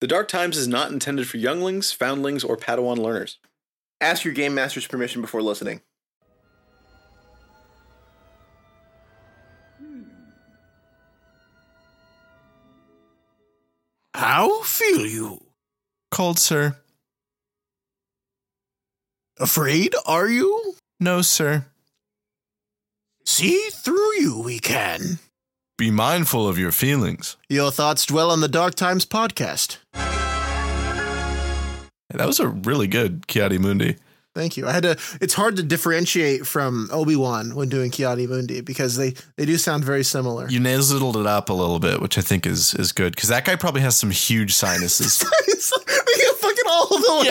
The Dark Times is not intended for younglings, foundlings, or Padawan learners. Ask your game master's permission before listening. How feel you? Cold, sir. Afraid, are you? No, sir. See through you we can. Be mindful of your feelings. Your thoughts dwell on the Dark Times podcast. That was a really good Ki-Adi-Mundi. Thank you. I had to. It's hard to differentiate from Obi Wan when doing Ki-Adi-Mundi because they they do sound very similar. You nasiled it up a little bit, which I think is is good because that guy probably has some huge sinuses. fucking all the way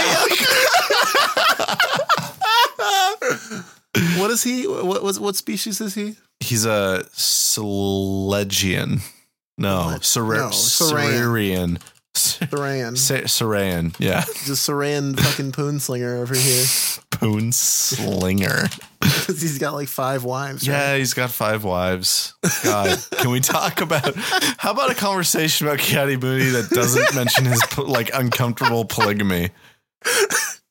up. what is he? What what, what species is he? He's a Selegian. No, Sar- No. Saran. Yeah. Just Saran fucking poonslinger over here poonslinger. Because he's got like five wives. right? Yeah, he's got five wives. God, can we talk about how about a conversation about Ki-Adi-Mundi that doesn't mention his like uncomfortable polygamy?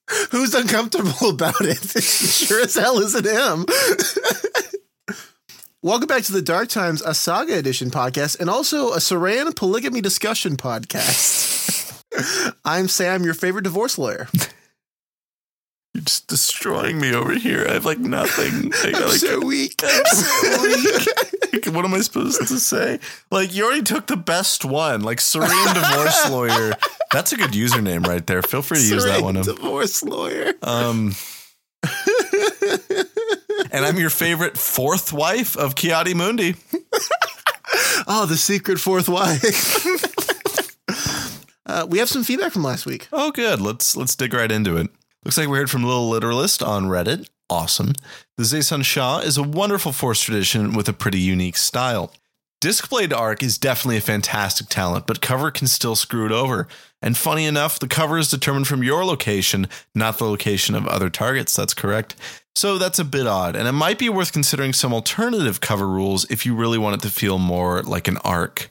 Who's uncomfortable about it? sure as hell isn't him. Welcome back to the Dark Times, a Saga Edition podcast, and also a Saran polygamy discussion podcast. I'm Sam, your favorite divorce lawyer. You're just destroying me over here. I have like nothing. I got, like, so weak. like, what am I supposed to say? Like you already took the best one, like Serene Divorce Lawyer. That's a good username right there. Feel free to use that one. Divorce lawyer. Um, and I'm your favorite fourth wife of Ki-Adi-Mundi. Oh, the secret fourth wife. uh, we have some feedback from last week. Oh, good. Let's let's dig right into it. Looks like we heard from Little Literalist on Reddit. Awesome. The Zeison Sha is a wonderful Force tradition with a pretty unique style. Discblade Arc is definitely a fantastic talent, but cover can still screw it over. And funny enough, the cover is determined from your location, not the location of other targets. That's correct. So that's a bit odd, and it might be worth considering some alternative cover rules if you really want it to feel more like an arc.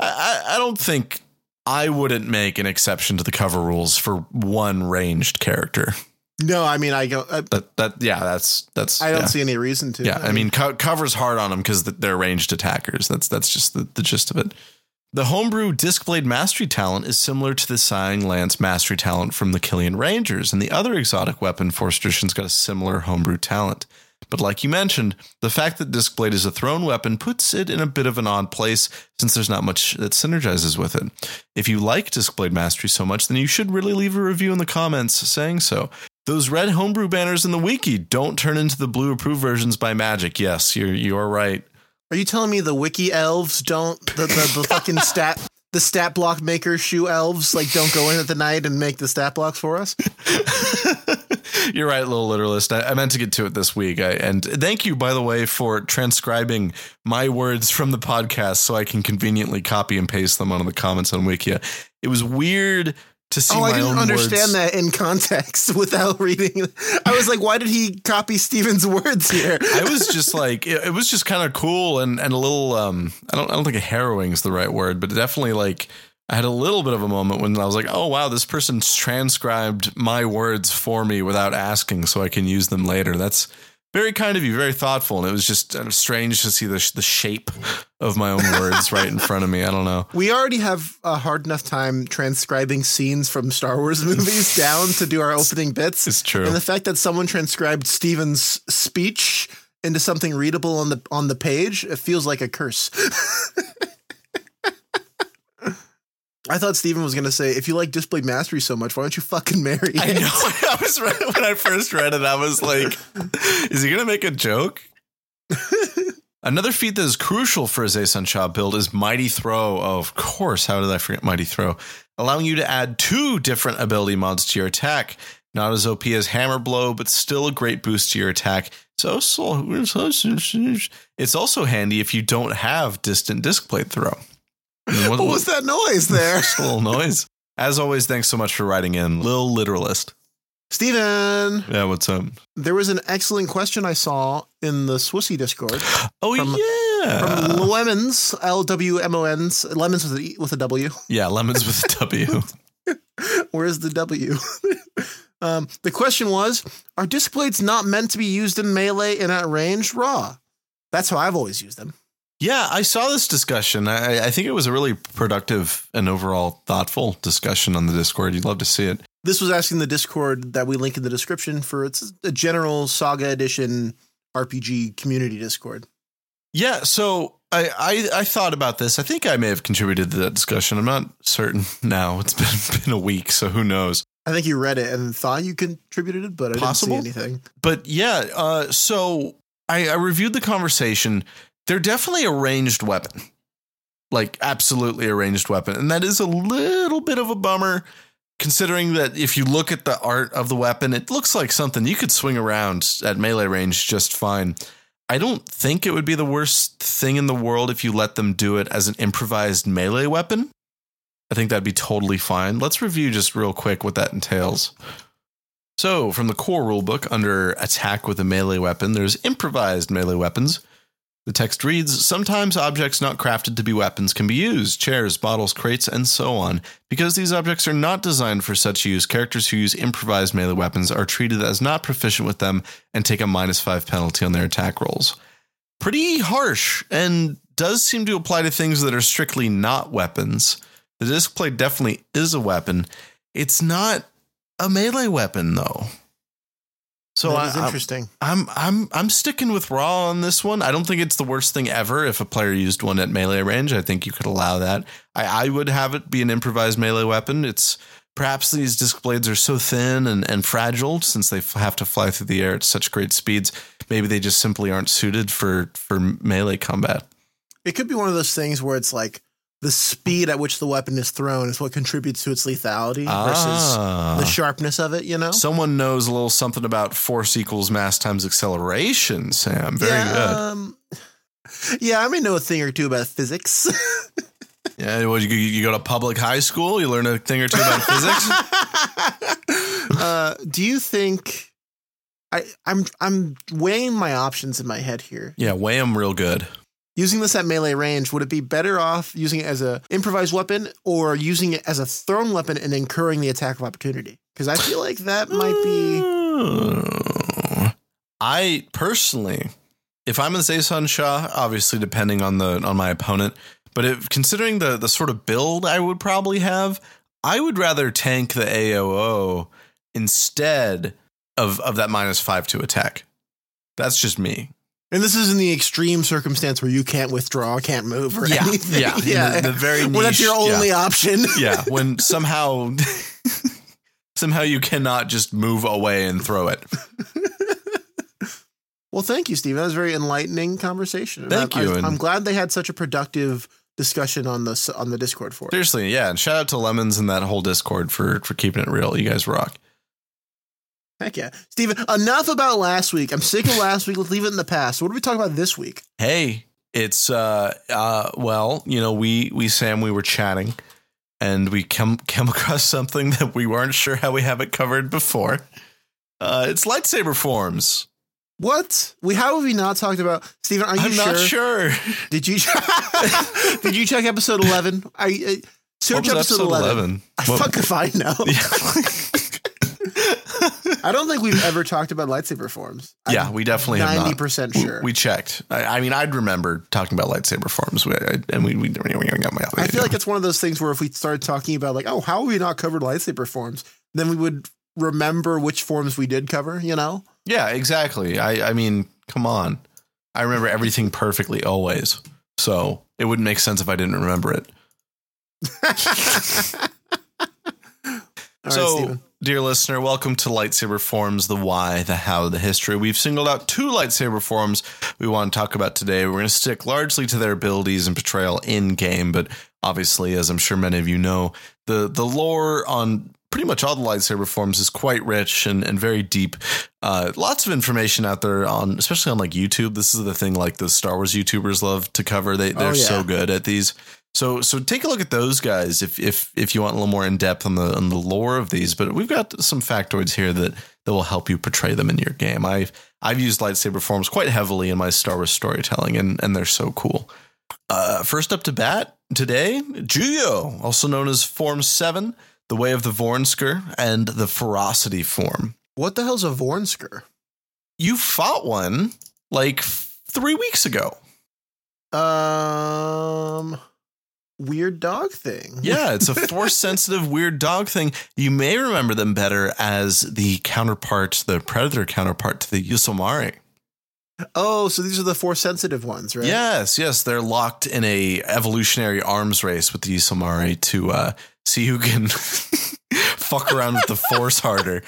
I, I, I don't think I wouldn't make an exception to the cover rules for one ranged character. No, I mean, I go. I, That that yeah, that's that's I don't yeah. see any reason to. Yeah, I mean, co- cover's hard on them because they're ranged attackers. That's that's just the, the gist of it. The homebrew Discblade Mastery talent is similar to the Sighing Lance Mastery talent from the Kilian Rangers, and the other exotic weapon Force Tradition's got a similar homebrew talent. But like you mentioned, the fact that Discblade is a thrown weapon puts it in a bit of an odd place since there's not much that synergizes with it. If you like Discblade Mastery so much, then you should really leave a review in the comments saying so. Those red homebrew banners in the wiki don't turn into the blue approved versions by magic. Yes, you're you're right. Are you telling me the wiki elves don't the the, the fucking stat the stat block maker shoe elves like don't go in at the night and make the stat blocks for us? You're right, little literalist. I, I meant to get to it this week. I, and thank you, by the way, for transcribing my words from the podcast so I can conveniently copy and paste them onto the comments on Wikia. It was weird to see oh, I didn't understand words. that in context without reading. I was like, why did he copy Stephen's words here? I was just like, it, it was just kind of cool and, and a little, um, I don't, I don't think harrowing is the right word, but definitely like, I had a little bit of a moment when I was like, oh, wow, this person's transcribed my words for me without asking so I can use them later. That's very kind of you, very thoughtful. And it was just strange to see the, sh- the shape of my own words right in front of me. I don't know. We already have a hard enough time transcribing scenes from Star Wars movies down to do our opening bits. It's true. And the fact that someone transcribed Stephen's speech into something readable on the on the page, it feels like a curse. I thought Stephen was going to say, if you like Discblade Mastery so much, why don't you fucking marry I know. I was right when I first read it. I was like, is he going to make a joke? Another feat that is crucial for a Zeison Sha build is Mighty Throw. Of course, how did I forget Mighty Throw? Allowing you to add two different ability mods to your attack. Not as OP as Hammer Blow, but still a great boost to your attack. So, so it's also handy if you don't have distant Discblade throw. What was that noise there? Just a little noise. As always, thanks so much for writing in, Lil Literalist. Stephen, Yeah, what's up? there was an excellent question I saw in the Swissy Discord Oh From Yeah. From Lemons, L W M O N S Lemons with a, with a W. Yeah, lemons with a W. Where's the W? um, the question was Are disc blades not meant to be used in melee and at range? Raw. That's how I've always used them. Yeah, I saw this discussion. I, I think it was a really productive and overall thoughtful discussion on the Discord. You'd love to see it. This was asking the Discord that we link in the description for it's a general Saga Edition RPG community Discord. Yeah, so I, I I thought about this. I think I may have contributed to that discussion. I'm not certain now. It's been been a week, so who knows. I think you read it and thought you contributed it, but I Possible. didn't see anything. But yeah, uh, so I, I reviewed the conversation. They're definitely a ranged weapon, like absolutely a ranged weapon, and that is a little bit of a bummer, considering that if you look at the art of the weapon, it looks like something you could swing around at melee range just fine. I don't think it would be the worst thing in the world if you let them do it as an improvised melee weapon. I think that'd be totally fine. Let's review just real quick what that entails. So, from the core rulebook under attack with a melee weapon, there's improvised melee weapons. The text reads Sometimes objects not crafted to be weapons can be used chairs, bottles, crates, and so on. Because these objects are not designed for such use, characters who use improvised melee weapons are treated as not proficient with them and take a minus five penalty on their attack rolls. Pretty harsh, and does seem to apply to things that are strictly not weapons. The discblade definitely is a weapon. It's not a melee weapon though. So that is I, interesting. I'm I'm I'm sticking with raw on this one. I don't think it's the worst thing ever if a player used one at melee range. I think you could allow that. I, I would have it be an improvised melee weapon. It's perhaps these disc blades are so thin and, and fragile since they f- have to fly through the air at such great speeds. Maybe they just simply aren't suited for for melee combat. It could be one of those things where it's like the speed at which the weapon is thrown is what contributes to its lethality versus Ah. the sharpness of it, you know? Someone knows a little something about force equals mass times acceleration, Sam. Very yeah, good. Um, yeah, I may know a thing or two about physics. Yeah, well, you, you go to public high school, you learn a thing or two about physics. uh, do you think I, I'm I'm weighing my options in my head here? Yeah, weigh them real good. Using this at melee range, would it be better off using it as a improvised weapon or using it as a thrown weapon and incurring the attack of opportunity? Because I feel like that might be. Uh, I personally, if I'm in Zeison Sha, obviously depending on the on my opponent, but if considering the the sort of build I would probably have, I would rather tank the AOO instead of of that minus five to attack. That's just me. And this is in the extreme circumstance where you can't withdraw, can't move, or Yeah, anything. yeah, in the- the very Well, that's niche, your yeah. only option. Yeah, when somehow somehow you cannot just move away and throw it. Well, thank you, Steve. That was a very enlightening conversation. Thank I, you, I, I'm glad they had such a productive discussion on the on the Discord for it. Seriously, yeah, and shout out to Lemons and that whole Discord for for keeping it real. You guys rock. Heck yeah, Stephen. Enough about last week. I'm sick of last week. Let's leave it in the past. What are we talking about this week? Hey, it's uh uh well, you know, we we Sam we were chatting and we come come across something that we weren't sure how we have it covered before. Uh it's lightsaber forms. What? We how have we not talked about Stephen? Are you I'm sure? not sure. Did you did you check episode eleven? I uh, search was episode, eleven. I What- fuck if I know. I don't think we've ever talked about lightsaber forms. yeah, we definitely have 90% sure. We checked. I, I mean, I'd remember talking about lightsaber forms, we, I, and we, we, I feel like it's one of those things where if we started talking about like, oh, how have we not covered lightsaber forms, then we would remember which forms we did cover. You know? yeah, exactly. I, I mean, come on. I remember everything perfectly always, so it wouldn't make sense if I didn't remember it. All right, so, Stephen. Dear listener, welcome to Lightsaber Forms the why, the how, the history. We've singled out two lightsaber forms we want to talk about today. We're going to stick largely to their abilities and portrayal in game, but obviously, as I'm sure many of you know, the, the lore on pretty much all the lightsaber forms is quite rich and, and very deep. Uh, lots of information out there on, especially on like YouTube. This is the thing like the Star Wars YouTubers love to cover. They, they're Oh, yeah. so good at these. So so take a look at those guys if if if you want a little more in depth on the on the lore of these. But we've got some factoids here that that will help you portray them in your game. I've I've used lightsaber forms quite heavily in my Star Wars storytelling, and and they're so cool. Uh, first up to bat today, Juyo, also known as Form Seven, the Way of the Vornsker, and the Ferocity form. What the hell's a Vornsker? You fought one like three weeks ago. Um, weird dog thing. Yeah, it's a force sensitive weird dog thing. You may remember them better as the counterpart, the predator counterpart to the Ysalamiri. Oh, so these are the force sensitive ones, right? Yes, yes, they're locked in a evolutionary arms race with the Ysalamiri to uh, see who can fuck around with the force harder.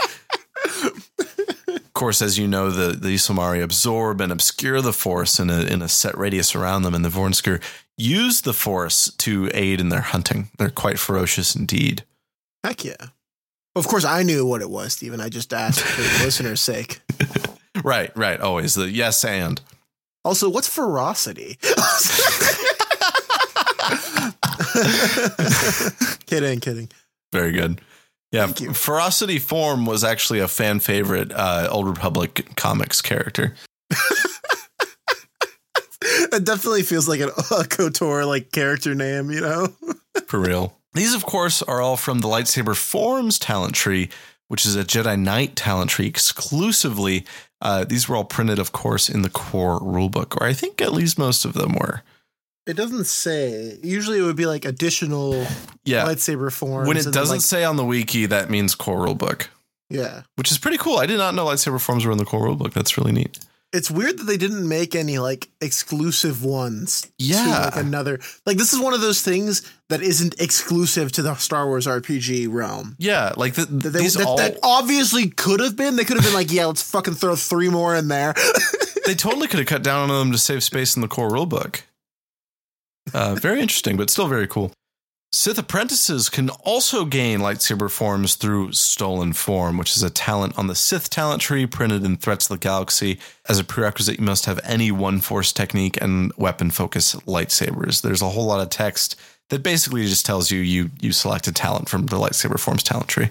Of course, as you know, the, the Ysalamiri absorb and obscure the force in a in a set radius around them, and the Vornsker use the force to aid in their hunting. They're quite ferocious indeed. Heck yeah. Of course, I knew what it was, Stephen. I just asked for the listener's sake. Right, right. Always the yes and. Also, what's ferocity? kidding, kidding. Very good. Yeah, Thank you. Ferocity Form was actually a fan favorite uh, Old Republic comics character. It definitely feels like an, a Kotor like character name, you know? For real. These, of course, are all from the Lightsaber Forms talent tree, which is a Jedi Knight talent tree exclusively. Uh, these were all printed, of course, in the core rulebook, or I think at least most of them were. It doesn't say. Usually it would be like additional Yeah. lightsaber forms. when it doesn't like- say on the wiki, that means core rulebook, yeah. which is pretty cool. I did not know lightsaber forms were in the core rulebook. That's really neat. It's weird that they didn't make any like exclusive ones. to, Yeah. like another like this is one of those things that isn't exclusive to the Star Wars RPG realm. Yeah, like the, That, they, these that, all that obviously could have been. They could have been like, yeah, let's fucking throw three more in there. they totally could have cut down on them to save space in the core rulebook. Uh, very interesting, but still very cool. Sith apprentices can also gain lightsaber forms through Stolen Form, which is a talent on the Sith talent tree printed in Threats of the Galaxy. As a prerequisite, you must have any one force technique and weapon focus lightsabers. There's a whole lot of text that basically just tells you you you select a talent from the lightsaber forms talent tree.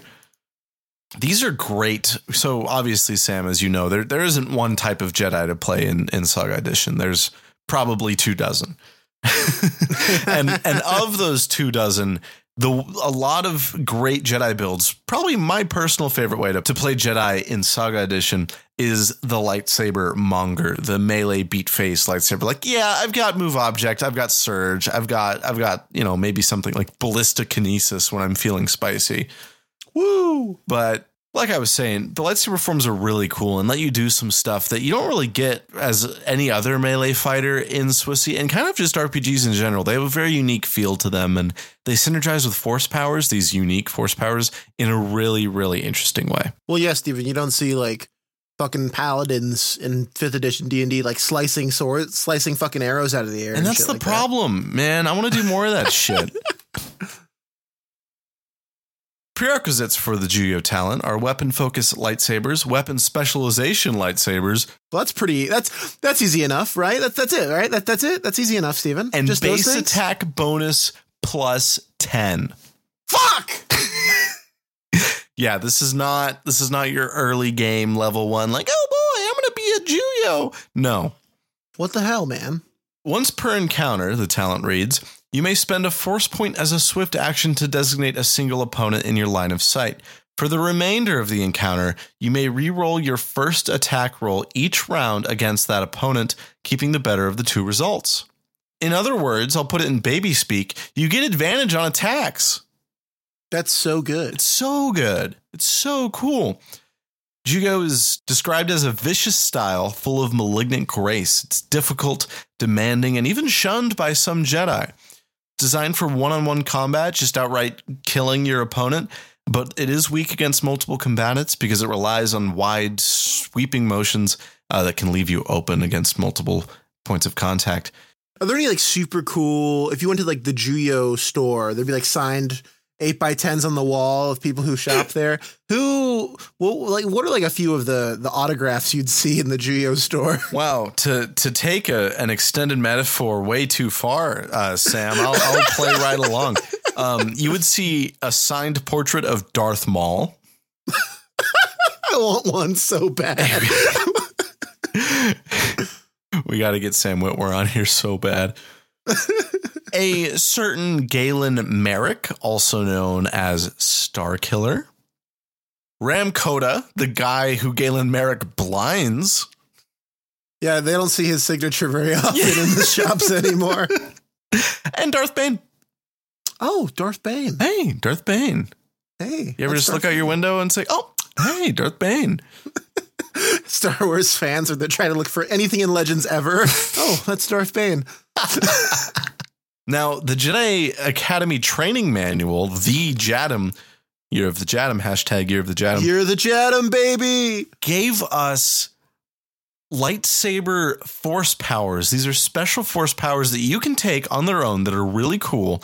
These are great. So obviously, Sam, as you know, there there isn't one type of Jedi to play in in Saga Edition. There's probably two dozen, and and of those two dozen, the a lot of great Jedi builds. Probably my personal favorite way to, to play Jedi in Saga Edition is the lightsaber monger, the melee beat face lightsaber. Like, yeah, I've got move object, I've got surge, I've got I've got you know maybe something like ballistakinesis when I'm feeling spicy. Woo! But like I was saying, the lightsaber forms are really cool and let you do some stuff that you don't really get as any other melee fighter in Swissy and kind of just RPGs in general. They have a very unique feel to them and they synergize with force powers, these unique force powers, in a really, really interesting way. Well, yes, Stephen, you don't see like fucking paladins in fifth edition D and D like slicing swords, slicing fucking arrows out of the air, And that's shit the like that. problem, man. I want to do more of that shit. Prerequisites for the Juyo talent are weapon focus lightsabers, weapon specialization lightsabers, Well, that's pretty. That's that's easy enough, right? That's that's it, right? That that's it. That's easy enough, Stephen. and Just base attack bonus plus 10. Fuck. Yeah, this is not this is not your early game level 1 like, "Oh boy, I'm going to be a Juyo." No. What the hell, man? Once per encounter, the talent reads, you may spend a force point as a swift action to designate a single opponent in your line of sight. For the remainder of the encounter, you may re-roll your first attack roll each round against that opponent, keeping the better of the two results. In other words, I'll put it in baby speak, you get advantage on attacks. That's so good. It's so good. It's so cool. Juyo is described as a vicious style full of malignant grace. It's difficult, demanding, and even shunned by some Jedi. Designed for one on one combat, just outright killing your opponent, but it is weak against multiple combatants because it relies on wide, sweeping motions uh, that can leave you open against multiple points of contact. Are there any like super cool? If you went to like the Juyo store, there'd be like signed eight by tens on the wall of people who shop there. Who, well, like, what are like a few of the the autographs you'd see in the Juyo store? Wow, to to take a, an extended metaphor way too far, uh, Sam, I'll, I'll play right along. Um, you would see a signed portrait of Darth Maul. I want one so bad. We got to get Sam Witwer on here so bad. A certain Galen Marek, also known as Star Killer. Rahm Kota, the guy who Galen Marek blinds. yeah, they don't see his signature very often in the shops anymore. And Darth Bane. Oh, Darth Bane. Hey, Darth Bane. Hey, You ever just look out your window and say, oh, hey, Darth Bane? Star Wars fans are they're trying to look for anything in Legends ever. oh, that's Darth Bane. Now, the Jedi Academy training manual, the JATM, Year of the JATM, hashtag Year of the JATM, Year of the Jadam baby. gave us lightsaber force powers. These are special force powers that you can take on their own that are really cool.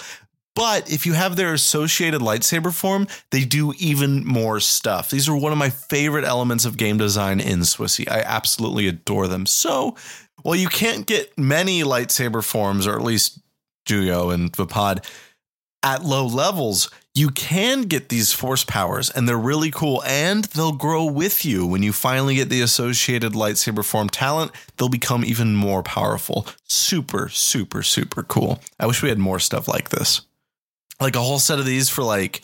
But if you have their associated lightsaber form, they do even more stuff. These are one of my favorite elements of game design in Swissy. I absolutely adore them. So, while you can't get many lightsaber forms, or at least Juyo and Vaapad, at low levels, you can get these force powers and they're really cool and they'll grow with you. When you finally get the associated lightsaber form talent, they'll become even more powerful. Super, super, super cool. I wish we had more stuff like this. Like a whole set of these for like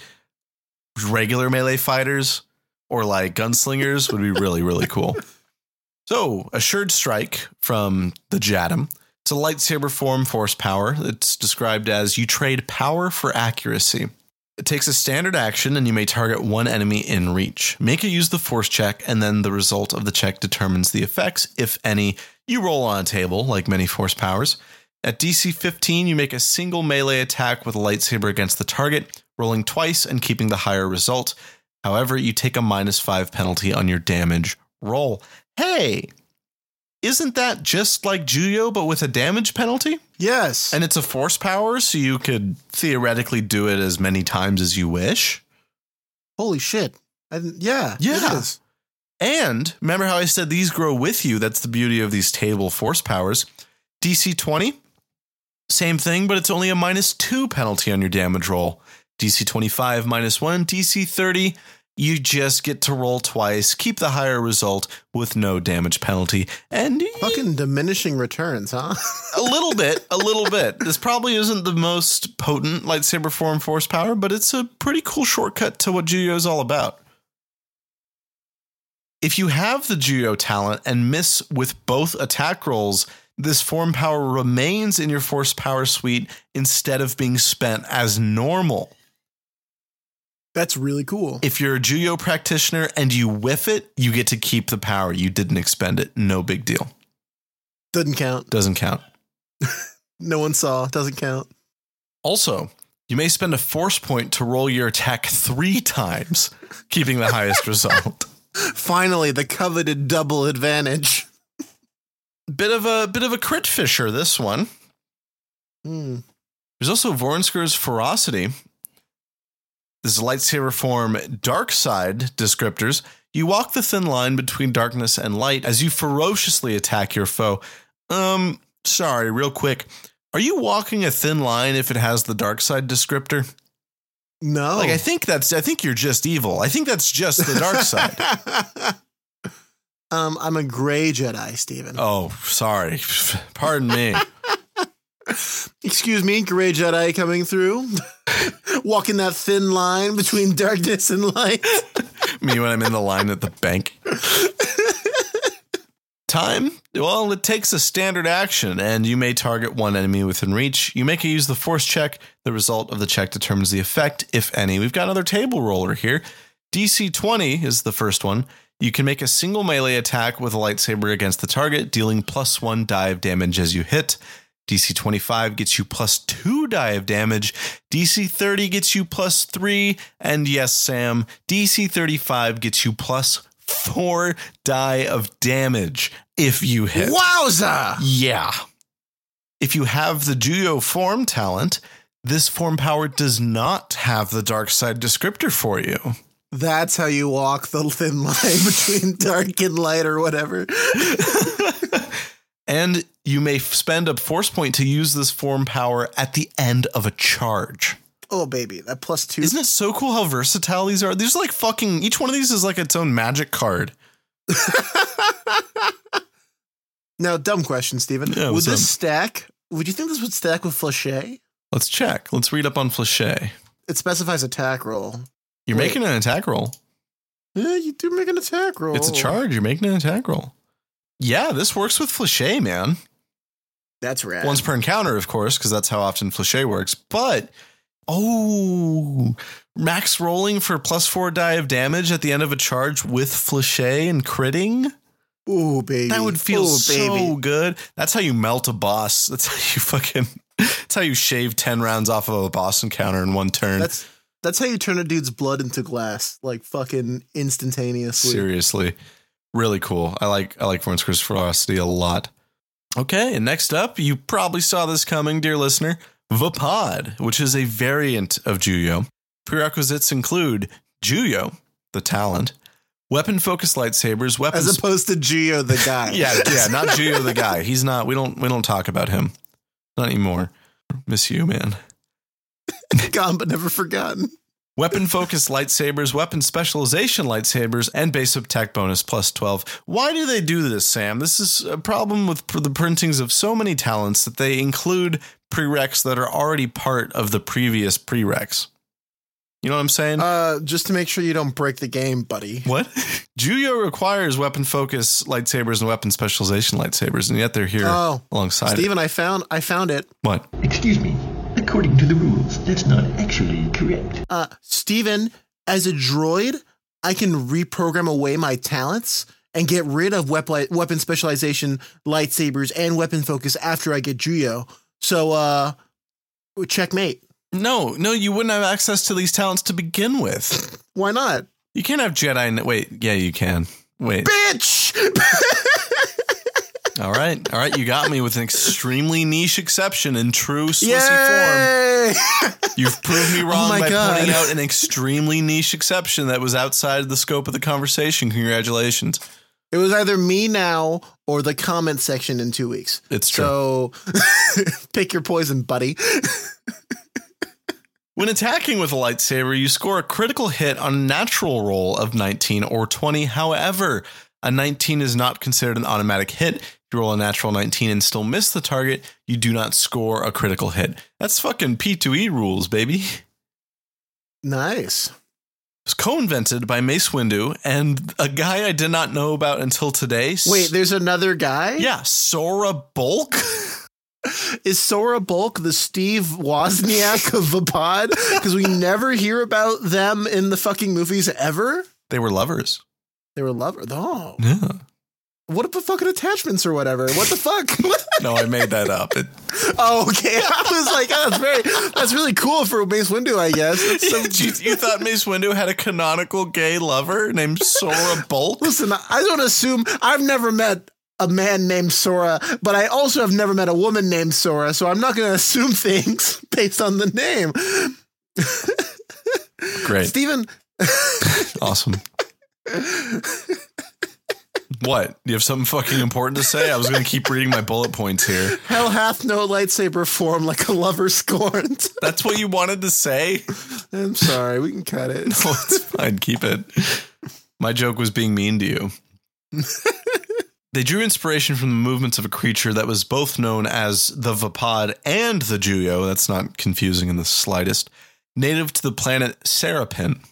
regular melee fighters or like gunslingers would be really, really cool. So, Assured Strike from the Jadam. It's a lightsaber form force power. It's described as you trade power for accuracy. It takes a standard action and you may target one enemy in reach. Make it use the force check, and then the result of the check determines the effects, if any, you roll on a table, like many force powers. At DC 15, you make a single melee attack with a lightsaber against the target, rolling twice and keeping the higher result. However, you take a minus five penalty on your damage roll. Hey, isn't that just like Juyo, but with a damage penalty? Yes. And it's a force power, so you could theoretically do it as many times as you wish. Holy shit. I yeah. Yeah. And remember how I said these grow with you? That's the beauty of these table force powers. DC 20, same thing, but it's only a minus two penalty on your damage roll. DC 25, minus one. DC 30, you just get to roll twice, keep the higher result with no damage penalty. And Fucking diminishing returns, huh? a little bit, a little bit. This probably isn't the most potent lightsaber form force power, but it's a pretty cool shortcut to what Juyo is all about. If you have the Juyo talent and miss with both attack rolls, this form power remains in your force power suite instead of being spent as normal. That's really cool. If you're a Juyo practitioner and you whiff it, you get to keep the power. You didn't expend it. No big deal. Doesn't count. Doesn't count. No one saw. Doesn't count. Also, you may spend a force point to roll your attack three times, keeping the highest result. Finally, the coveted double advantage. Bit of a bit of a crit fisher, this one. Hmm. There's also Vornsker's Ferocity. This is a lightsaber form dark side descriptors. You walk the thin line between darkness and light as you ferociously attack your foe. Um, sorry, real quick. Are you walking a thin line if it has the dark side descriptor? No. Like I think that's I think you're just evil. I think that's just the dark side. um, I'm a gray Jedi, Stephen. Oh, sorry. Pardon me. Excuse me, gray Jedi coming through. Walking that thin line between darkness and light. me when I'm in the line at the bank. Time? Well, it takes a standard action, and you may target one enemy within reach. You make it use the force check. The result of the check determines the effect, if any. We've got another table roller here. DC 20 is the first one. You can make a single melee attack with a lightsaber against the target, dealing plus one of damage as you hit. DC 25 gets you plus two die of damage. DC 30 gets you plus three. And yes, Sam, DC 35 gets you plus four die of damage if you hit. Wowza! Yeah. If you have the Juyo form talent, this form power does not have the dark side descriptor for you. That's how you walk the thin line between dark and light or whatever. and you may spend a force point to use this form power at the end of a charge. Oh baby, that plus two. Isn't it so cool how versatile these are? These are like fucking each one of these is like its own magic card. now, dumb question, Stephen. Yeah, would this up? stack? Would you think this would stack with Flèche? Let's check. Let's read up on Flèche. It specifies attack roll. You're Wait. making an attack roll. Yeah, you do make an attack roll. It's a charge. You're making an attack roll. Yeah, this works with Flèche, man. That's rad. Once per encounter, of course, because that's how often Flèche works. But oh, max rolling for plus four die of damage at the end of a charge with Flèche and critting. Ooh, baby. That would feel Ooh, so good. That's how you melt a boss. That's how you fucking. That's how you shave ten rounds off of a boss encounter in one turn. That's that's how you turn a dude's blood into glass, like fucking instantaneously. Seriously, really cool. I like I like Forn's Ferocity a lot. Okay, and next up, you probably saw this coming, dear listener. Vaapad, which is a variant of Juyo. Prerequisites include Juyo, the talent, weapon focused lightsabers, weapons. As opposed to Juyo the guy. yeah, yeah, not Juyo the guy. He's not. We don't. We don't talk about him. Not anymore. Miss you, man. Gone but never forgotten. Weapon focused lightsabers, weapon specialization lightsabers, and base attack bonus plus 12. Why do they do this, Sam? This is a problem with pr- the printings of so many talents that they include prereqs that are already part of the previous prereqs. You know what I'm saying? Uh, just to make sure you don't break the game, buddy. what? Juyo requires weapon focus lightsabers and weapon specialization lightsabers, and yet they're here Oh, alongside it. Stephen, I found I found it. What? Excuse me. According to the rules, that's not actually correct. Uh, Stephen, as a droid, I can reprogram away my talents and get rid of weapon weapon specialization, lightsabers, and weapon focus after I get Juyo. So, uh, checkmate. No, no, you wouldn't have access to these talents to begin with. Why not, You can't have Jedi. n- Wait, yeah, you can. Wait. bitch? All right, all right. You got me with an extremely niche exception in true Swissy form. You've proved me oh wrong my by God. pointing out an extremely niche exception that was outside the scope of the conversation. Congratulations. it was either me now or the comment section in two weeks. It's true. So, pick your poison, buddy. When attacking with a lightsaber, you score a critical hit on a natural roll of 19 or 20. However, a 19 is not considered an automatic hit. If you roll a natural 19 and still miss the target, you do not score a critical hit. That's fucking P2E rules, baby. Nice. It was co-invented by Mace Windu and a guy I did not know about until today. Wait, there's another guy. yeah, Sora Bulq. Is Sora Bulq the Steve Wozniak of the pod? Because we never hear about them in the fucking movies ever. they were lovers. They were lovers. Oh, Yeah. what if the fucking attachments or whatever? What the fuck? No, I made that up. It, oh, okay. I was like, oh, that's very, that's really cool for Mace Windu, I guess. So, you, you thought Mace Windu had a canonical gay lover named Sora Bulq? listen, I don't assume I've never met a man named Sora, but I also have never met a woman named Sora, so I'm not going to assume things based on the name. Great. Stephen, Awesome. What? Do you have something fucking important to say? I was going to keep reading my bullet points here. hell hath no lightsaber form like a lover scorned. That's what you wanted to say? I'm sorry, we can cut it. Oh, it's fine. Keep it. My joke was being mean to you. they drew inspiration from the movements of a creature that was both known as the Vaapad and the Juyo. That's not confusing in the slightest. Native to the planet Sarapin.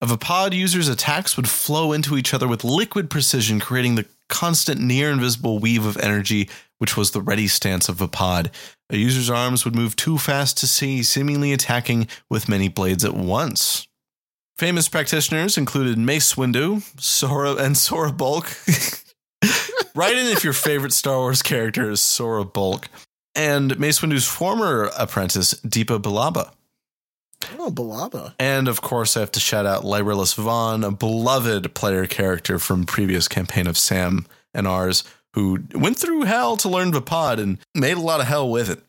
A pod user's attacks would flow into each other with liquid precision, creating the constant near invisible weave of energy, which was the ready stance of a pod. A user's arms would move too fast to see, seemingly attacking with many blades at once. Famous practitioners included Mace Windu, Sora, and Sora Bulq. Write in if your favorite Star Wars character is Sora Bulq. And Mace Windu's former apprentice, Depa Billaba. Oh, Billaba. And of course, I have to shout out Lyrilus Vaughn, a beloved player character from previous campaign of Sam and ours, who went through hell to learn Vapod and made a lot of hell with it.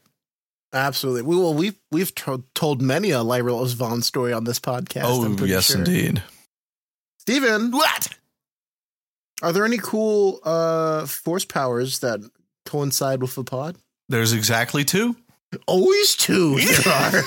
Absolutely. We well, we've we've to- told many a Lyralos Vaughn story on this podcast. Oh, yes, sure. indeed. Stephen, What? are there any cool uh force powers that coincide with the pod? There's exactly two. Always two. There are.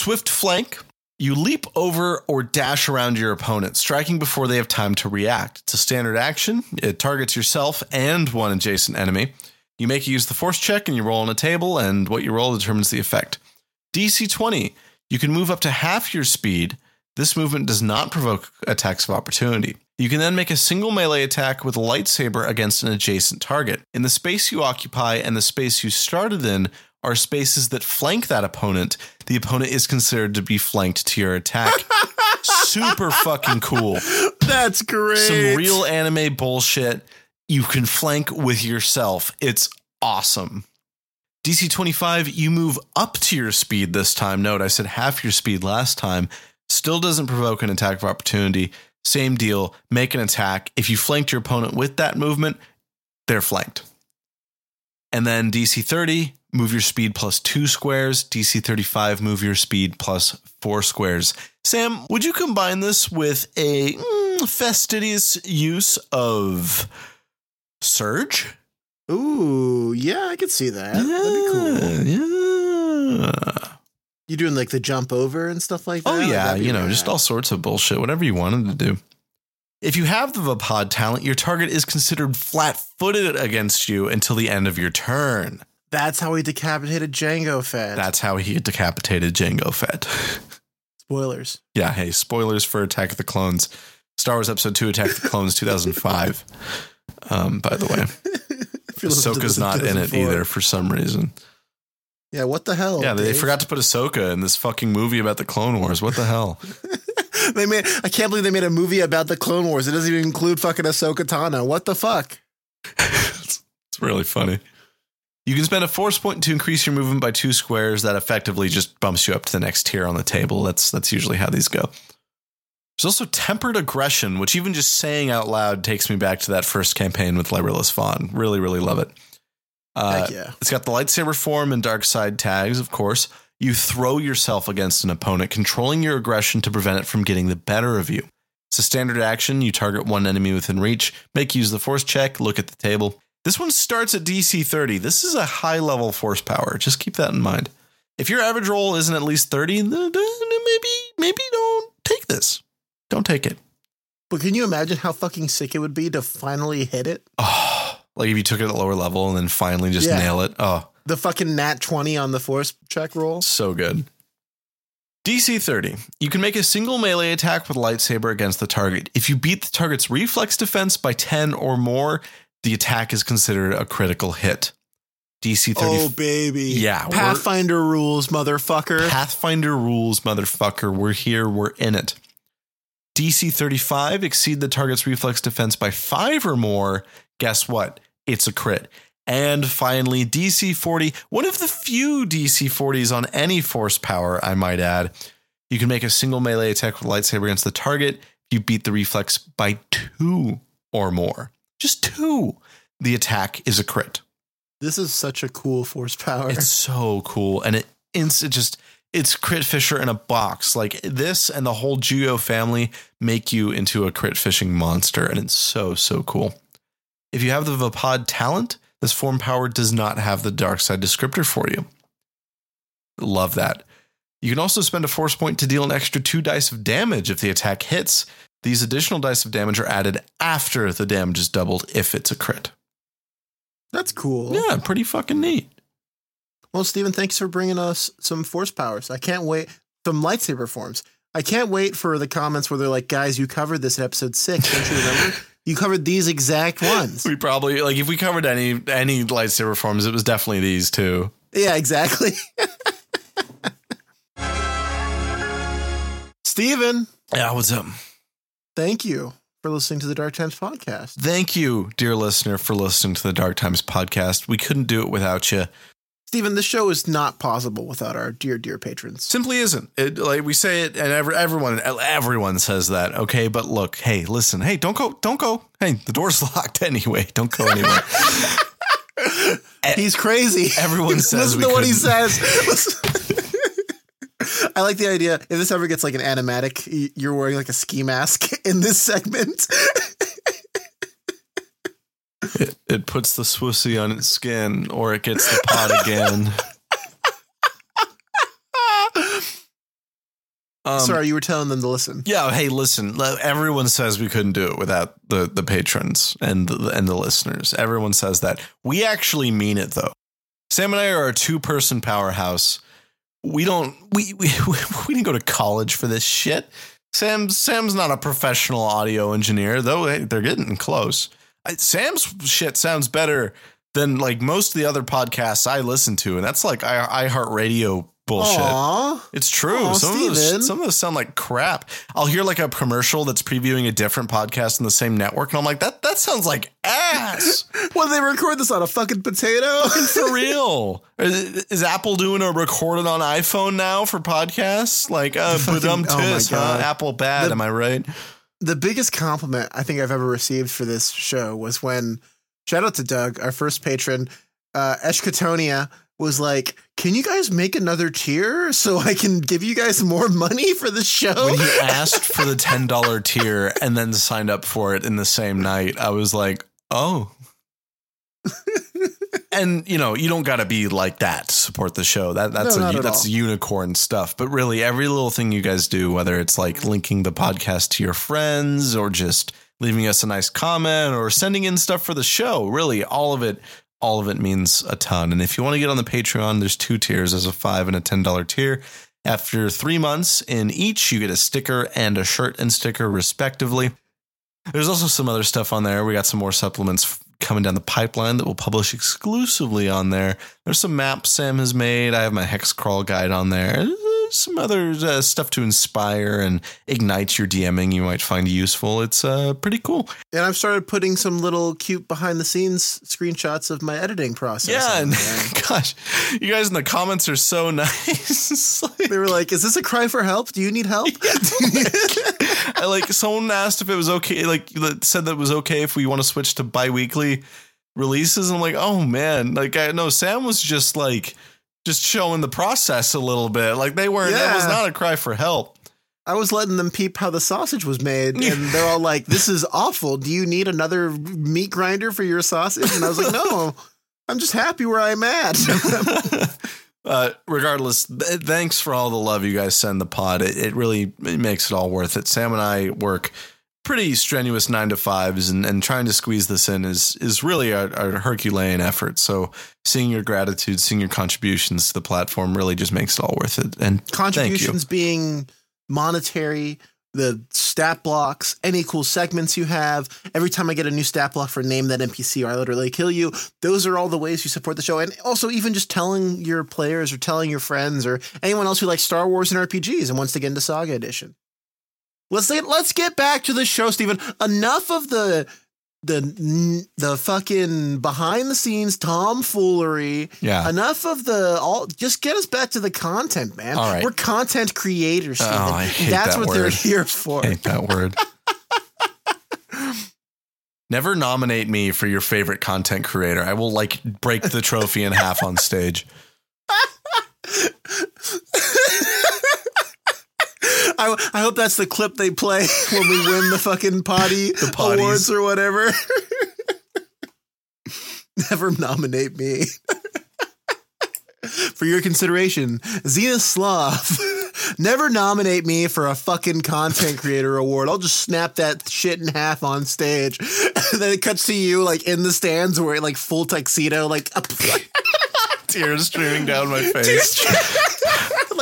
Swift flank. You leap over or dash around your opponent, striking before they have time to react. It's a standard action. It targets yourself and one adjacent enemy. You make use the force check and you roll on a table, and what you roll determines the effect. DC 20. You can move up to half your speed. This movement does not provoke attacks of opportunity. You can then make a single melee attack with a lightsaber against an adjacent target. In the space you occupy and the space you started in are spaces that flank that opponent. The opponent is considered to be flanked to your attack. Super fucking cool. That's great. Some real anime bullshit. You can flank with yourself. It's awesome. DC 25, you move up to your speed this time. Note, I said half your speed last time. Still doesn't provoke an attack of opportunity. Same deal. Make an attack. If you flanked your opponent with that movement, they're flanked. And then DC 30, move your speed plus two squares. DC 35, move your speed plus four squares. Sam, would you combine this with a mm, fastidious use of Surge? Ooh, yeah, I could see that. That'd be cool. Yeah. You doing like the jump over and stuff like that? Oh, yeah. You know, rad. just all sorts of bullshit, whatever you wanted to do. If you have the Vaapad talent, your target is considered flat footed against you until the end of your turn. That's how he decapitated Jango Fett. That's how he decapitated Jango Fett. Spoilers. yeah, hey, spoilers for Attack of the Clones. Star Wars Episode 2 Attack of the Clones 2005. Um, by the way, If you listen to Ahsoka's not in it either for some reason. Yeah, what the hell? yeah, they forgot to put Ahsoka in this fucking movie about the Clone Wars. What the hell? They made. I can't believe they made a movie about the Clone Wars. It doesn't even include fucking Ahsoka Tano. What the fuck? it's, it's really funny. You can spend a force point to increase your movement by two squares. That effectively just bumps you up to the next tier on the table. That's that's usually how these go. There's also tempered aggression, which even just saying out loud takes me back to that first campaign with Lyrilus Vaughn. Really, really love it. Uh, yeah. It's got the lightsaber form and dark side tags, of course. You throw yourself against an opponent, controlling your aggression to prevent it from getting the better of you. It's a standard action. You target one enemy within reach, make use of the force check, look at the table. This one starts at DC 30. This is a high level force power. Just keep that in mind. If your average roll isn't at least 30, then maybe maybe don't take this. Don't take it. But can you imagine how fucking sick it would be to finally hit it? Oh, like if you took it at lower level and then finally just Yeah. nail it. Oh, The fucking nat 20 on the force check roll? So good. DC 30. You can make a single melee attack with lightsaber against the target. If you beat the target's reflex defense by 10 or more, the attack is considered a critical hit. DC 30. Oh, baby. Yeah, Pathfinder rules, motherfucker. Pathfinder rules, motherfucker. We're here, we're in it. DC 35, exceed the target's reflex defense by 5 or more. Guess what? It's a crit. And finally, DC 40, one of the few DC 40s on any force power, I might add. You can make a single melee attack with a lightsaber against the target. If you beat the reflex by 2 or more. Just 2. The attack is a crit. This is such a cool force power. It's so cool, and it it's it just it's crit fisher in a box. Like this and the whole Juyo family make you into a crit fishing monster, and it's so so cool. If you have the Vaapad talent, this form power does not have the dark side descriptor for you. Love that. You can also spend a force point to deal an extra two dice of damage if the attack hits. These additional dice of damage are added after the damage is doubled if it's a crit. That's cool. Yeah, pretty fucking neat. Well, Stephen, thanks for bringing us some force powers. I can't wait. Some lightsaber forms. I can't wait for the comments where they're like, guys, you covered this in episode six. Don't you remember? you covered these exact ones. We probably like if we covered any any lightsaber forms, it was definitely these two. Yeah, exactly. Stephen, Yeah, what's up? thank you for listening to the Dark Times podcast. Thank you, dear listener, for listening to the Dark Times podcast. We couldn't do it without you. Stephen, this show is not possible without our dear, dear patrons. Simply isn't. It like we say it, and every, everyone everyone says that. Okay, but look, hey, listen, hey, don't go, don't go. Hey, the door's locked anyway. Don't go anywhere. He's crazy. Everyone says Listen to what he says. I like the idea. If this ever gets like an animatic, you're wearing like a ski mask in this segment. It puts the swissy on its skin, or it gets the pot again. Um, Sorry, you were telling them to listen. Yeah. Hey, listen. Everyone says we couldn't do it without the the patrons and the, and the listeners. Everyone says that. We actually mean it, though. Sam and I are a two person powerhouse. We don't. We, we we didn't go to college for this shit. Sam Sam's not a professional audio engineer, though. Hey, they're getting close. Sam's shit sounds better than like most of the other podcasts I listen to, and that's like I iHeartRadio bullshit. Aw. It's true. Aw, some, of those, some of those sound like crap. I'll hear like a commercial that's previewing a different podcast in the same network, and I'm like, that that sounds like ass. What did they record this on a fucking potato? For real. Is, is Apple doing a recorded on iPhone now for podcasts? Like, uh, Fucking- badum oh huh? Apple bad, The- am I right? the biggest compliment I think I've ever received for this show was when shout out to Doug, our first patron, uh Eshkatonia was like, Can you guys make another tier so I can give you guys more money for the show? When he asked for the $10 tier and then signed up for it in the same night, I was like, oh. and you know, you don't got to be like that to support the show. That that's No, a that's all. unicorn stuff. But really, every little thing you guys do, whether it's like linking the podcast to your friends or just leaving us a nice comment or sending in stuff for the show, really, all of it, all of it means a ton. And if you want to get on the Patreon, there's two tiers. There's a five and a ten dollar tier. After three months in each, you get a sticker and a shirt and sticker, respectively. There's also some other stuff on there. We got some more supplements coming down the pipeline that we'll publish exclusively on there. There's some maps Sam has made. I have my hex crawl guide on there. Some other uh, stuff to inspire and ignite your DMing you might find useful. It's uh, pretty cool. and I've started putting some little cute behind the scenes screenshots of my editing process. Yeah, and gosh, you guys in the comments are so nice. Like- they were like, "Is this a cry for help? Do you need help?" I like someone asked if it was okay, like said that it was okay if we want to switch to bi-weekly releases. And I'm like, oh man, like I know Sam was just like just showing the process a little bit. Like they weren't. It was not a cry for help. I was letting them peep how the sausage was made, and they're all like, "This is awful. Do you need another meat grinder for your sausage?" And I was like, "No, I'm just happy where I'm at." uh, regardless, th- thanks for all the love you guys send the pod. It, it really it makes it all worth it. Sam and I work pretty strenuous nine to fives, and, and trying to squeeze this in is is really a, a Herculean effort. So seeing your gratitude, seeing your contributions to the platform, really just makes it all worth it. And. Contributions being monetary, the stat blocks, any cool segments you have. Every time I get a new stat block for name that NPC or I literally kill you, those are all the ways you support the show. And also even just telling your players or telling your friends or anyone else who likes Star Wars and RPGs and wants to get into Saga Edition. Let's get let's get back to the show, Stephen. Enough of the the the fucking behind the scenes tomfoolery. Yeah. Enough of the all. Just get us back to the content, man. All right. We're content creators. Oh, I hate That's that what they're here for. I hate that word. Never nominate me for your favorite content creator. I will like break the trophy in half on stage. I, I hope that's the clip they play when we win the fucking potty potties. awards or whatever. Never nominate me. for your consideration, Xena Slav. Never nominate me for a fucking content creator award. I'll just snap that shit in half on stage. And then it cuts to you like in the stands wearing like full tuxedo, like Tears streaming down my face.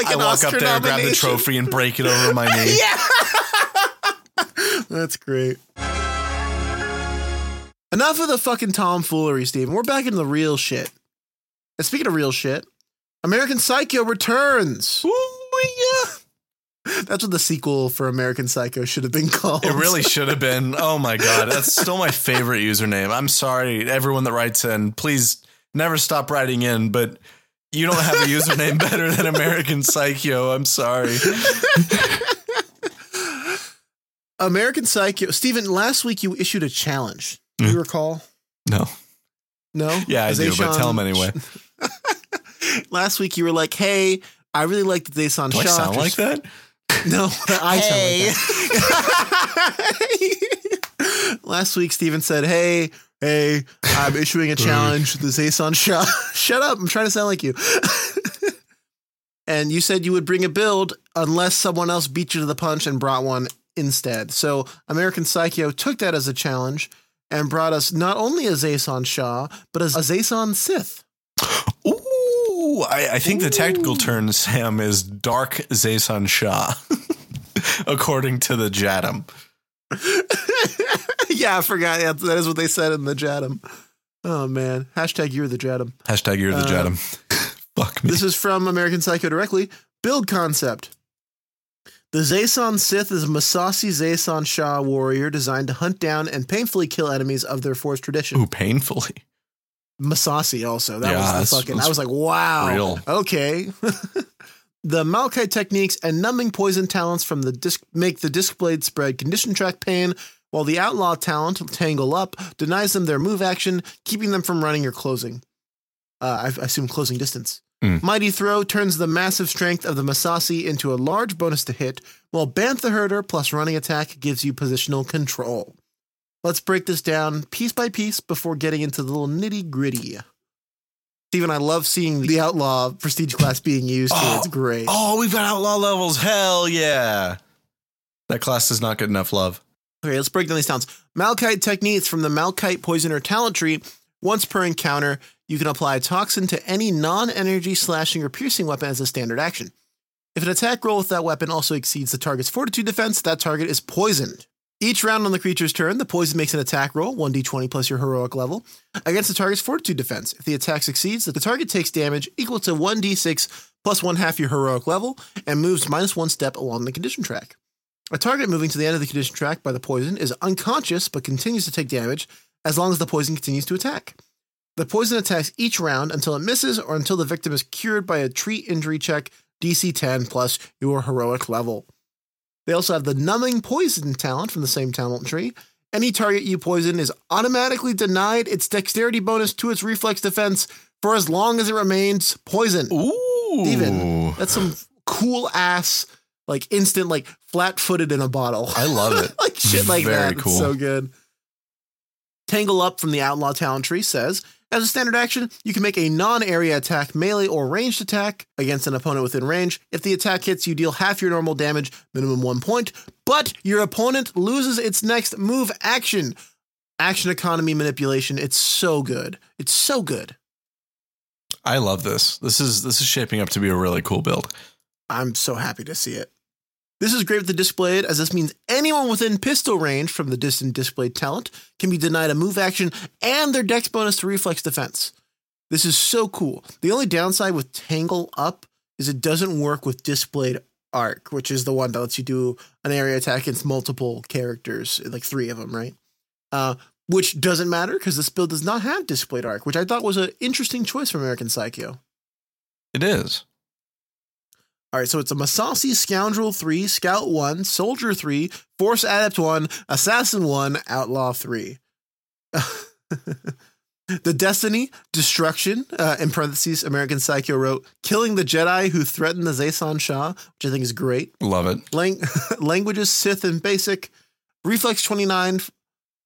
I walk Oscar up there, grab the trophy, and break it over my knee. yeah, That's great. Enough of the fucking tomfoolery, Stephen. We're back into the real shit. And speaking of real shit, American Psycho returns. Ooh, yeah. That's what the sequel for American Psycho should have been called. It really should have been. Oh my god, that's still my favorite username. I'm sorry, everyone that writes in. Please never stop writing in, but you don't have a username better than American Psycho. I'm sorry. American Psycho. Stephen, last week you issued a challenge. Do you hmm. recall? No. No? Yeah, I do, but tell him anyway. Last week you were like, hey, I really like the Zeison Do I sound like that? No, I sound like that. Last week, Stephen said, Hey, hey, I'm issuing a challenge the Zeison Sha. Shut up. I'm trying to sound like you. and you said you would bring a build unless someone else beat you to the punch and brought one instead. So American Psycho took that as a challenge and brought us not only a Zeison Sha, but a, Zeison Sith. Ooh, I, I think the technical term, Sam, is Dark Zeison Sha, according to the JATM. yeah, I forgot. Yeah, that is what they said in the JATM. Oh man. Hashtag you're the JATM. Hashtag you're the Uh, JATM. Fuck me. This is from American Psycho directly. Build concept. The Zeison Sith is a Massassi Zeison Sha warrior designed to hunt down and painfully kill enemies of their force tradition. Ooh, painfully. Massassi also. That Yeah, was the fucking. I was like, wow. real. Okay. the Malkite techniques and numbing poison talents from the disc make the discblade spread condition track pain, while the outlaw talent tangle up denies them their move action, keeping them from running or closing. Uh, I, assume closing distance. Mm. Mighty Throw turns the massive strength of the Massassi into a large bonus to hit, while Bantha Herder plus running attack gives you positional control. Let's break this down piece by piece before getting into the little nitty gritty. Stephen, I love seeing the outlaw prestige class being used here. Oh, It's great. Oh, we've got outlaw levels. Hell yeah. That class does not get enough love. Okay, let's break down these talents. Malkite techniques from the Malkite Poisoner talent tree. Once per encounter, you can apply toxin to any non energy slashing or piercing weapon as a standard action. If an attack roll with that weapon also exceeds the target's fortitude defense, that target is poisoned. Each round on the creature's turn, the poison makes an attack roll, 1d20 plus your heroic level, against the target's fortitude defense. If the attack succeeds, the target takes damage equal to 1d6 plus one half your heroic level and moves minus one step along the condition track. A target moving to the end of the condition track by the poison is unconscious but continues to take damage as long as the poison continues to attack. The poison attacks each round until it misses or until the victim is cured by a treat injury check DC 10 plus your heroic level. They also have the numbing poison talent from the same talent tree. Any target you poison is automatically denied its dexterity bonus to its reflex defense for as long as it remains poison. Ooh. Stephen, that's some cool ass, like instant, like flat footed in a bottle. I love it. like shit like Very that. It's cool. so good. Tangle Up from the Outlaw Talent Tree says, as a standard action, you can make a non-area attack, melee or ranged attack against an opponent within range. If the attack hits, you deal half your normal damage, minimum one point, but your opponent loses its next move action. Action economy manipulation. It's so good. It's so good. I love this. This is this is shaping up to be a really cool build. I'm so happy to see it. This is great with the discblade, as this means anyone within pistol range from the distant discblade talent can be denied a move action and their dex bonus to reflex defense. This is so cool. The only downside with Tangle Up is it doesn't work with discblade arc, which is the one that lets you do an area attack against multiple characters, like three of them, right? Uh, which doesn't matter because this build does not have discblade arc, which I thought was an interesting choice for American Psycho. It is. All right, so it's a Massassi Scoundrel 3, Scout 1, Soldier 3, Force Adept 1, Assassin 1, Outlaw 3. the Destiny, Destruction, uh, in parentheses, American Psycho wrote, killing the Jedi who threatened the Zeison Sha, which I think is great. Love it. Lang- languages, Sith and Basic, Reflex 29,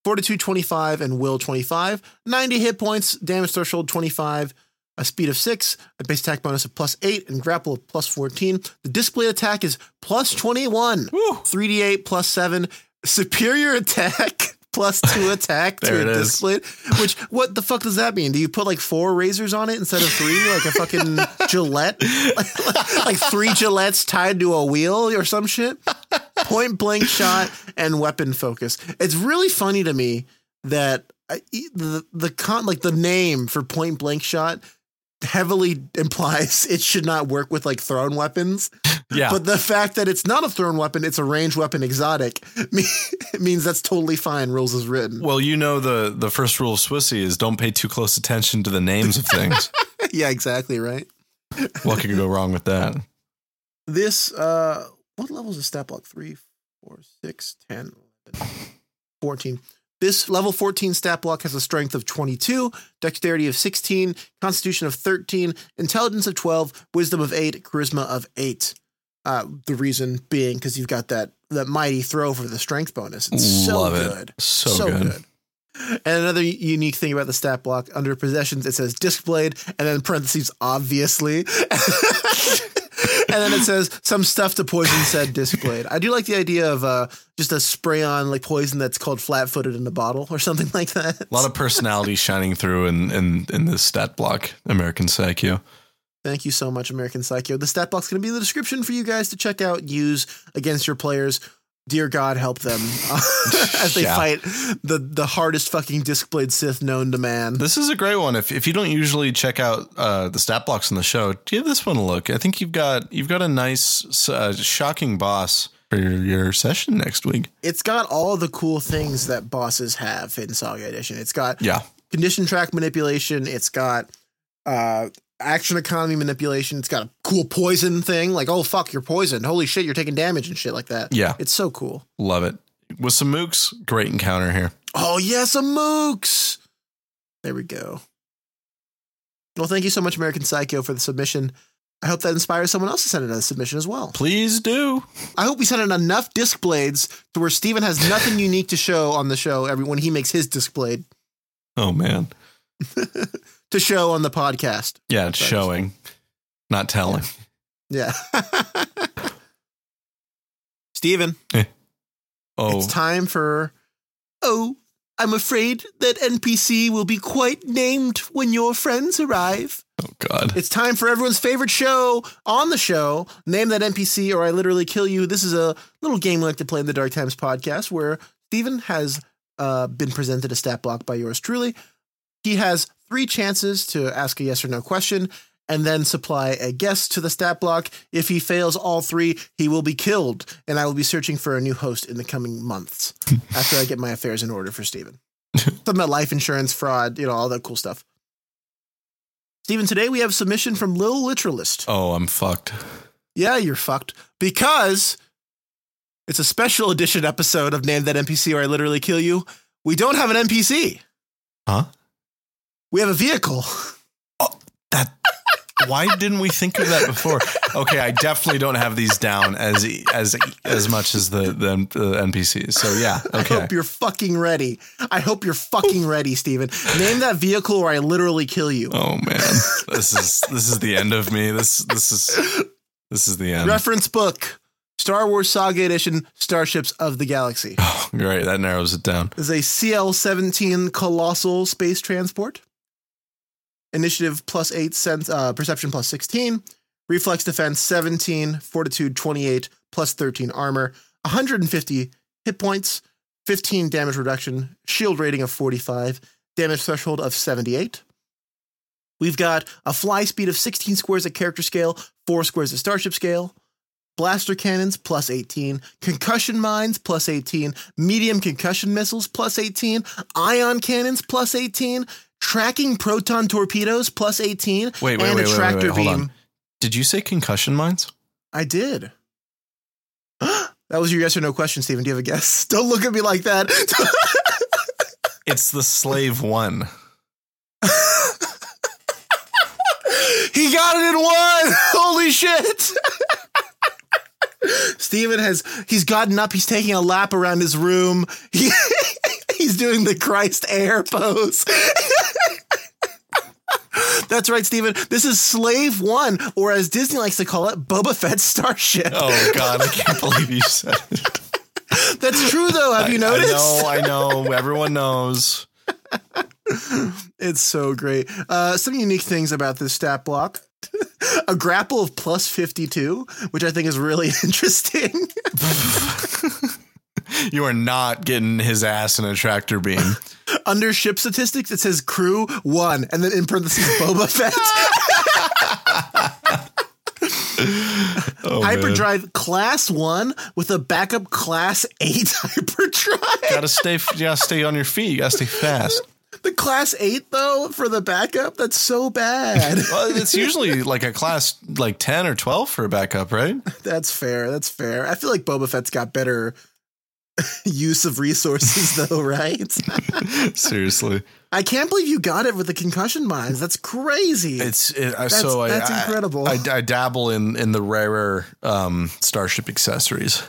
Fortitude 25, and Will 25. 90 hit points, damage threshold 25, a speed of 6, a base attack bonus of plus 8, and grapple of plus 14. The discblade attack is plus 21, 3d8 plus 7, superior attack. Plus two attack to a discblade. Which what the fuck does that mean? Do you put like four razors on it instead of three, like a fucking Gillette, like three Gillettes tied to a wheel or some shit? Point blank shot and weapon focus. It's really funny to me that I, uh, the the con like the name for point blank shot heavily implies it should not work with like thrown weapons. Yeah. But the fact that it's not a thrown weapon, it's a ranged weapon exotic, me- means that's totally fine. Rules is written. well, you know the the first rule of Swissy is don't pay too close attention to the names of things. yeah, exactly right. what could go wrong with that? This uh what level is stat block? Three, four, six, 10, 11, 14. This level 14 stat block has a strength of 22, dexterity of 16, constitution of 13, intelligence of 12, wisdom of 8, charisma of 8. Uh, the reason being because you've got that that mighty throw for the strength bonus. It's so Love it. good. So, good. And another unique thing about the stat block under possessions, it says discblade and then parentheses, obviously. and then it says some stuff to poison said discblade. I do like the idea of uh, just a spray on like poison that's called flat footed in a bottle or something like that. A lot of personality shining through in, in, in this stat block, American Psycho. Thank you so much, American Psycho. The stat block's going to be in the description for you guys to check out, use against your players. Dear God, help them as they Yeah. fight the the hardest fucking discblade Sith known to man. This is a great one. If if you don't usually check out uh, the stat blocks in the show, give this one a look. I think you've got you've got a nice, uh, shocking boss for your, your session next week. It's got all the cool things that bosses have in Saga Edition. It's got Yeah, condition track manipulation. It's got uh, action economy manipulation. It's got a cool poison thing. Like, oh fuck, you're poisoned. Holy shit, you're taking damage and shit like that. Yeah. it's so cool. love it. With some mooks, great encounter here. Oh yes, a mooks. There we go. Well, thank you so much, American Psycho, for the submission. I hope that inspires someone else to send in a submission as well. Please do. I hope we send in enough discblades to where Stephen has nothing unique to show on the show every when he makes his discblade Oh man, to show on the podcast. yeah, it's showing, not telling. Yeah. Stephen, Oh, it's time for Oh, I'm afraid that NPC will be quite named when your friends arrive. oh God. It's time for everyone's favorite show on the show. Name that NPC or I literally kill you. This is a little game we like to play in the Dark Times podcast where Stephen has uh, been presented a stat block by yours truly. He has three chances to ask a yes or no question and then supply a guess to the stat block. If he fails all three, he will be killed. And I will be searching for a new host in the coming months after I get my affairs in order for Stephen. Something about life insurance, fraud, you know, all that cool stuff. Stephen, today we have submission from Lil Literalist. Oh, I'm fucked. Yeah, you're fucked. Because it's a special edition episode of Name That NPC or I Literally Kill You. We don't have an NPC. Huh? We have a vehicle. Oh, that. Why didn't we think of that before? Okay, I definitely don't have these down as as as much as the the, the NPCs. So yeah, I okay. hope you're fucking ready. I hope you're fucking ready, Stephen. Name that vehicle or I literally kill you. Oh man, this is this is the end of me. This this is this is the end. Reference book Star Wars Saga Edition Starships of the Galaxy. Oh, great, that narrows it down. is a CL 17 colossal space transport. Initiative plus 8, sense, uh, perception plus 16, reflex defense 17, fortitude 28, plus 13 armor, 150 hit points, 15 damage reduction, shield rating of 45, damage threshold of 78. We've got a fly speed of 16 squares at character scale, 4 squares at starship scale, blaster cannons plus 18, concussion mines plus 18, medium concussion missiles plus 18, ion cannons plus 18, tracking proton torpedoes plus 18, Wait, wait, and wait, a wait, wait, tractor wait, beam. Did you say concussion mines? I did. that was your yes or no question, Stephen. Do you have a guess? Don't look at me like that. It's the slave one. he got it in one. Holy shit. Stephen has he's gotten up, he's taking a lap around his room. He, he's doing the Christ air pose. That's right, Stephen. This is Slave One, or as Disney likes to call it, Boba Fett's starship. Oh God, I can't believe you said it. That's true, though. Have you noticed? I know, I know. Everyone knows. It's so great. Uh, some unique things about this stat block. a grapple of plus 52, which I think is really interesting. You are not getting his ass in a tractor beam. Under ship statistics, it says crew one, and then in parentheses, Boba Fett. Oh, man. hyperdrive class one with a backup class eight hyperdrive. Gotta stay. You gotta stay on your feet. You gotta stay fast. the class eight, though, for the backup, that's so bad. Well, it's usually like a class like ten or twelve for a backup, right? that's fair. That's fair. I feel like Boba Fett's got better use of resources, though, right? Seriously, I can't believe you got it with the concussion mines. That's crazy. it's it, That's- so I, that's I- incredible. I, I dabble in in the rarer um, Starship accessories.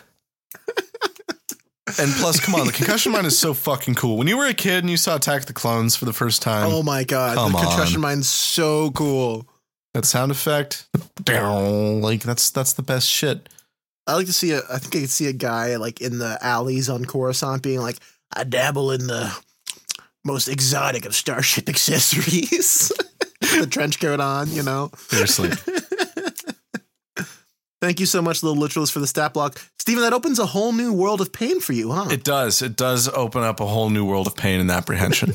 And plus, come on, the concussion mine is so fucking cool. When you were a kid and you saw Attack of the Clones for the first time, oh my god, the concussion on. mine's so cool. that sound effect, like that's that's the best shit. I like to see a. I think I could see a guy like in the alleys on Coruscant being like, "I dabble in the most exotic of starship accessories." the trench coat on, you know. Seriously, Thank you so much, little literalist, for the stat block, Stephen, That opens a whole new world of pain for you, huh? it does. It does open up a whole new world of pain and apprehension.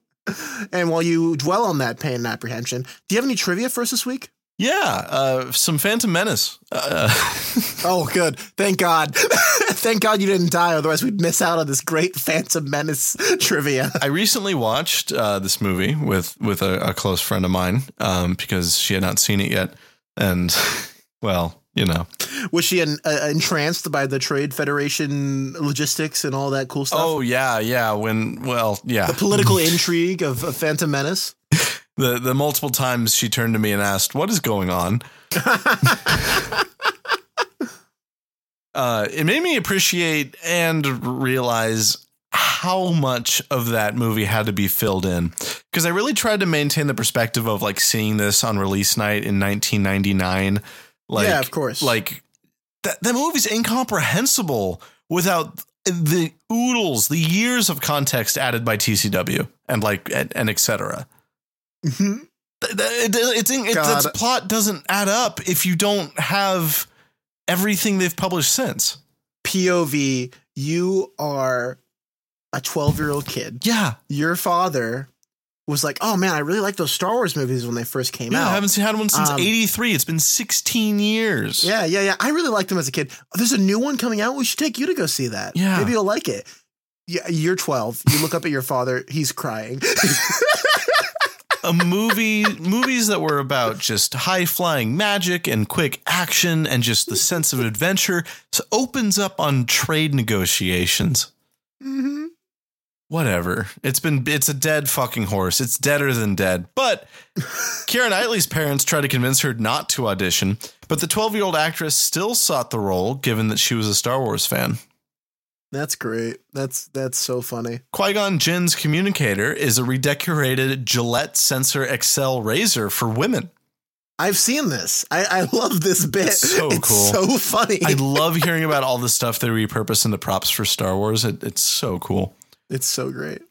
and while you dwell on that pain and apprehension, do you have any trivia for us this week? Yeah, uh, some Phantom Menace. Uh, Oh, good. Thank God. Thank God you didn't die. Otherwise, we'd miss out on this great Phantom Menace trivia. I recently watched uh, this movie with with a, a close friend of mine um, because she had not seen it yet, and well, you know, Was she en- uh, entranced by the Trade Federation logistics and all that cool stuff? oh yeah, yeah. When well, yeah, the political intrigue of, of Phantom Menace. The the multiple times she turned to me and asked, "What is going on?" uh, it made me appreciate and realize how much of that movie had to be filled in because I really tried to maintain the perspective of like seeing this on release night in 1999. Like, Yeah, of course. Like that, that movie's incomprehensible without the oodles, the years of context added by TCW and like and, and etc. Mhm. Th- it- it's in, it, its plot doesn't add up if you don't have everything they've published since. POV, you are a 12 year old kid. Yeah, Your father was like, oh man, I really like those Star Wars movies when they first came yeah. out. I haven't seen had one since Um, '83. It's been 16 years. Yeah, yeah, yeah. I really liked them as a kid. There's a new one coming out. We should take you to go see that. Yeah. Maybe you'll like it. Yeah, you're 12. You look up at your father. He's crying. a movie movies that were about just high flying magic and quick action and just the sense of adventure so opens up on trade negotiations. Mhm. whatever. It's been it's a dead fucking horse. It's deader than dead. But Keira Knightley's parents tried to convince her not to audition but the 12 year old actress still sought the role given that she was a Star Wars fan That's great. That's that's so funny. Qui-Gon Jinn's communicator is a redecorated Gillette Sensor Excel razor for women I've seen this. I, I love this bit. It's so cool. so funny. I love hearing about all the stuff they repurpose into props for Star Wars. It, it's so cool. it's so great.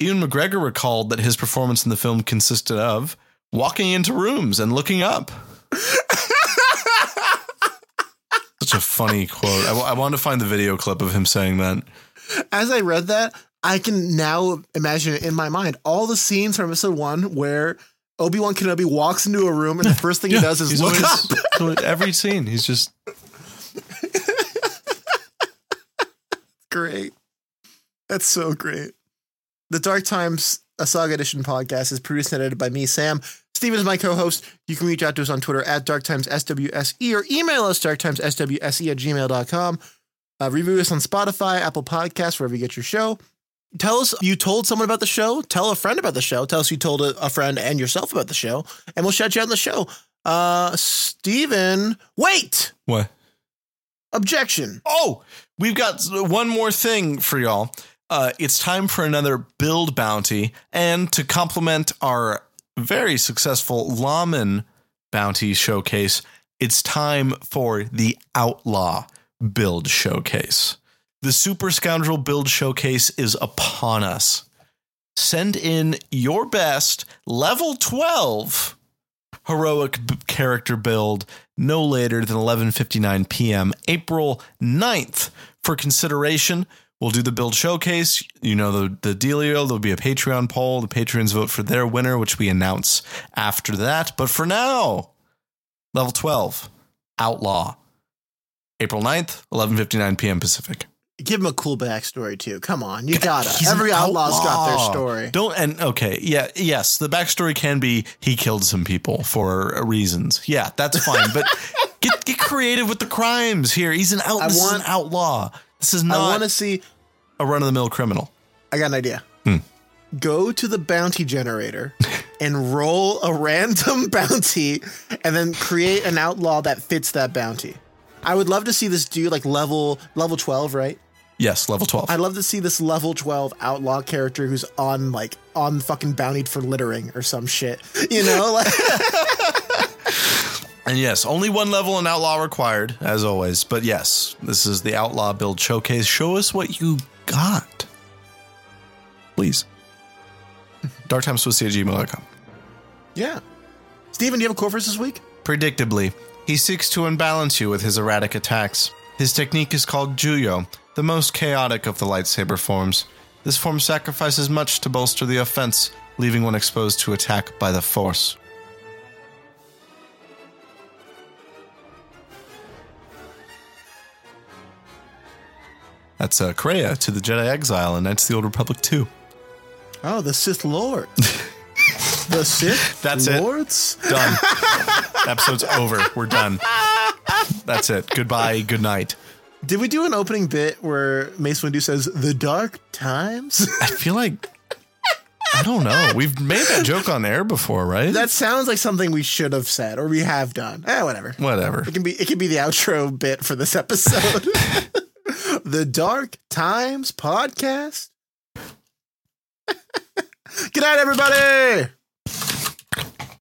Ewan McGregor recalled that his performance in the film consisted of walking into rooms and looking up. Such a funny quote. I, w- I wanted to find the video clip of him saying that. As I read that, I can now imagine it in my mind all the scenes from episode one where Obi Wan Kenobi walks into a room and the first thing he does is look always- up. every scene. He's just great. That's so great. The Dark Times a Saga Edition podcast is produced and edited by me, Sam. Stephen is my co-host. You can reach out to us on Twitter at DarkTimesSWSE or email us darktimesswse at gmail.com. Uh, review us on Spotify, Apple Podcasts, wherever you get your show. Tell us you told someone about the show. Tell a friend about the show. Tell us you told a, a friend and yourself about the show, and we'll shout you out on the show. Uh, Stephen, wait! what? Objection. Oh, we've got one more thing for y'all. Uh, it's time for another build bounty, and to complement our very successful lawman bounty showcase, it's time for the outlaw build showcase. The super scoundrel build showcase is upon us. Send in your best level 12 heroic character build no later than 11:59 p.m. April 9th for consideration. We'll do the build showcase. You know the the dealio. There'll be a Patreon poll. The patrons vote for their winner, which we announce after that. But for now, level 12, Outlaw, April 9th, 11:59 p.m. Pacific. Give him a cool backstory too. Come on, you gotta. He's Every outlaw's got their story. Don't and okay, yeah, yes. The backstory can be he killed some people for reasons. Yeah, that's fine. but get get creative with the crimes here. He's an out. I this is want- an outlaw. This is not. I want to see. A run of the mill criminal. I got an idea. Hmm. Go to the bounty generator and roll a random bounty, and then create an outlaw that fits that bounty. I would love to see this dude like level level twelve, right? Yes, level 12. I'd love to see this level 12 outlaw character who's on like on fucking bountied for littering or some shit. You know, like And yes, only one level and outlaw required, as always. But yes, this is the outlaw build showcase. Show us what you got. Please. Darktimeswissy at gmail.com. Yeah. Stephen, do you have a core for us this week? Predictably, he seeks to unbalance you with his erratic attacks. His technique is called Juyo, the most chaotic of the lightsaber forms. This form sacrifices much to bolster the offense, leaving one exposed to attack by the Force. That's uh, Kreia to the Jedi Exile in Knights of the Old Republic 2. Oh, the Sith Lord. the Sith That's it. Lords? Done. Episode's over. We're done. That's it. Goodbye. Good night. Did we do an opening bit where Mace Windu says the dark times? I feel like I don't know. We've made that joke on air before, right? that sounds like something we should have said or we have done. Eh, whatever. Whatever. It can be it can be the outro bit for this episode. The Dark Times podcast. Good night, everybody.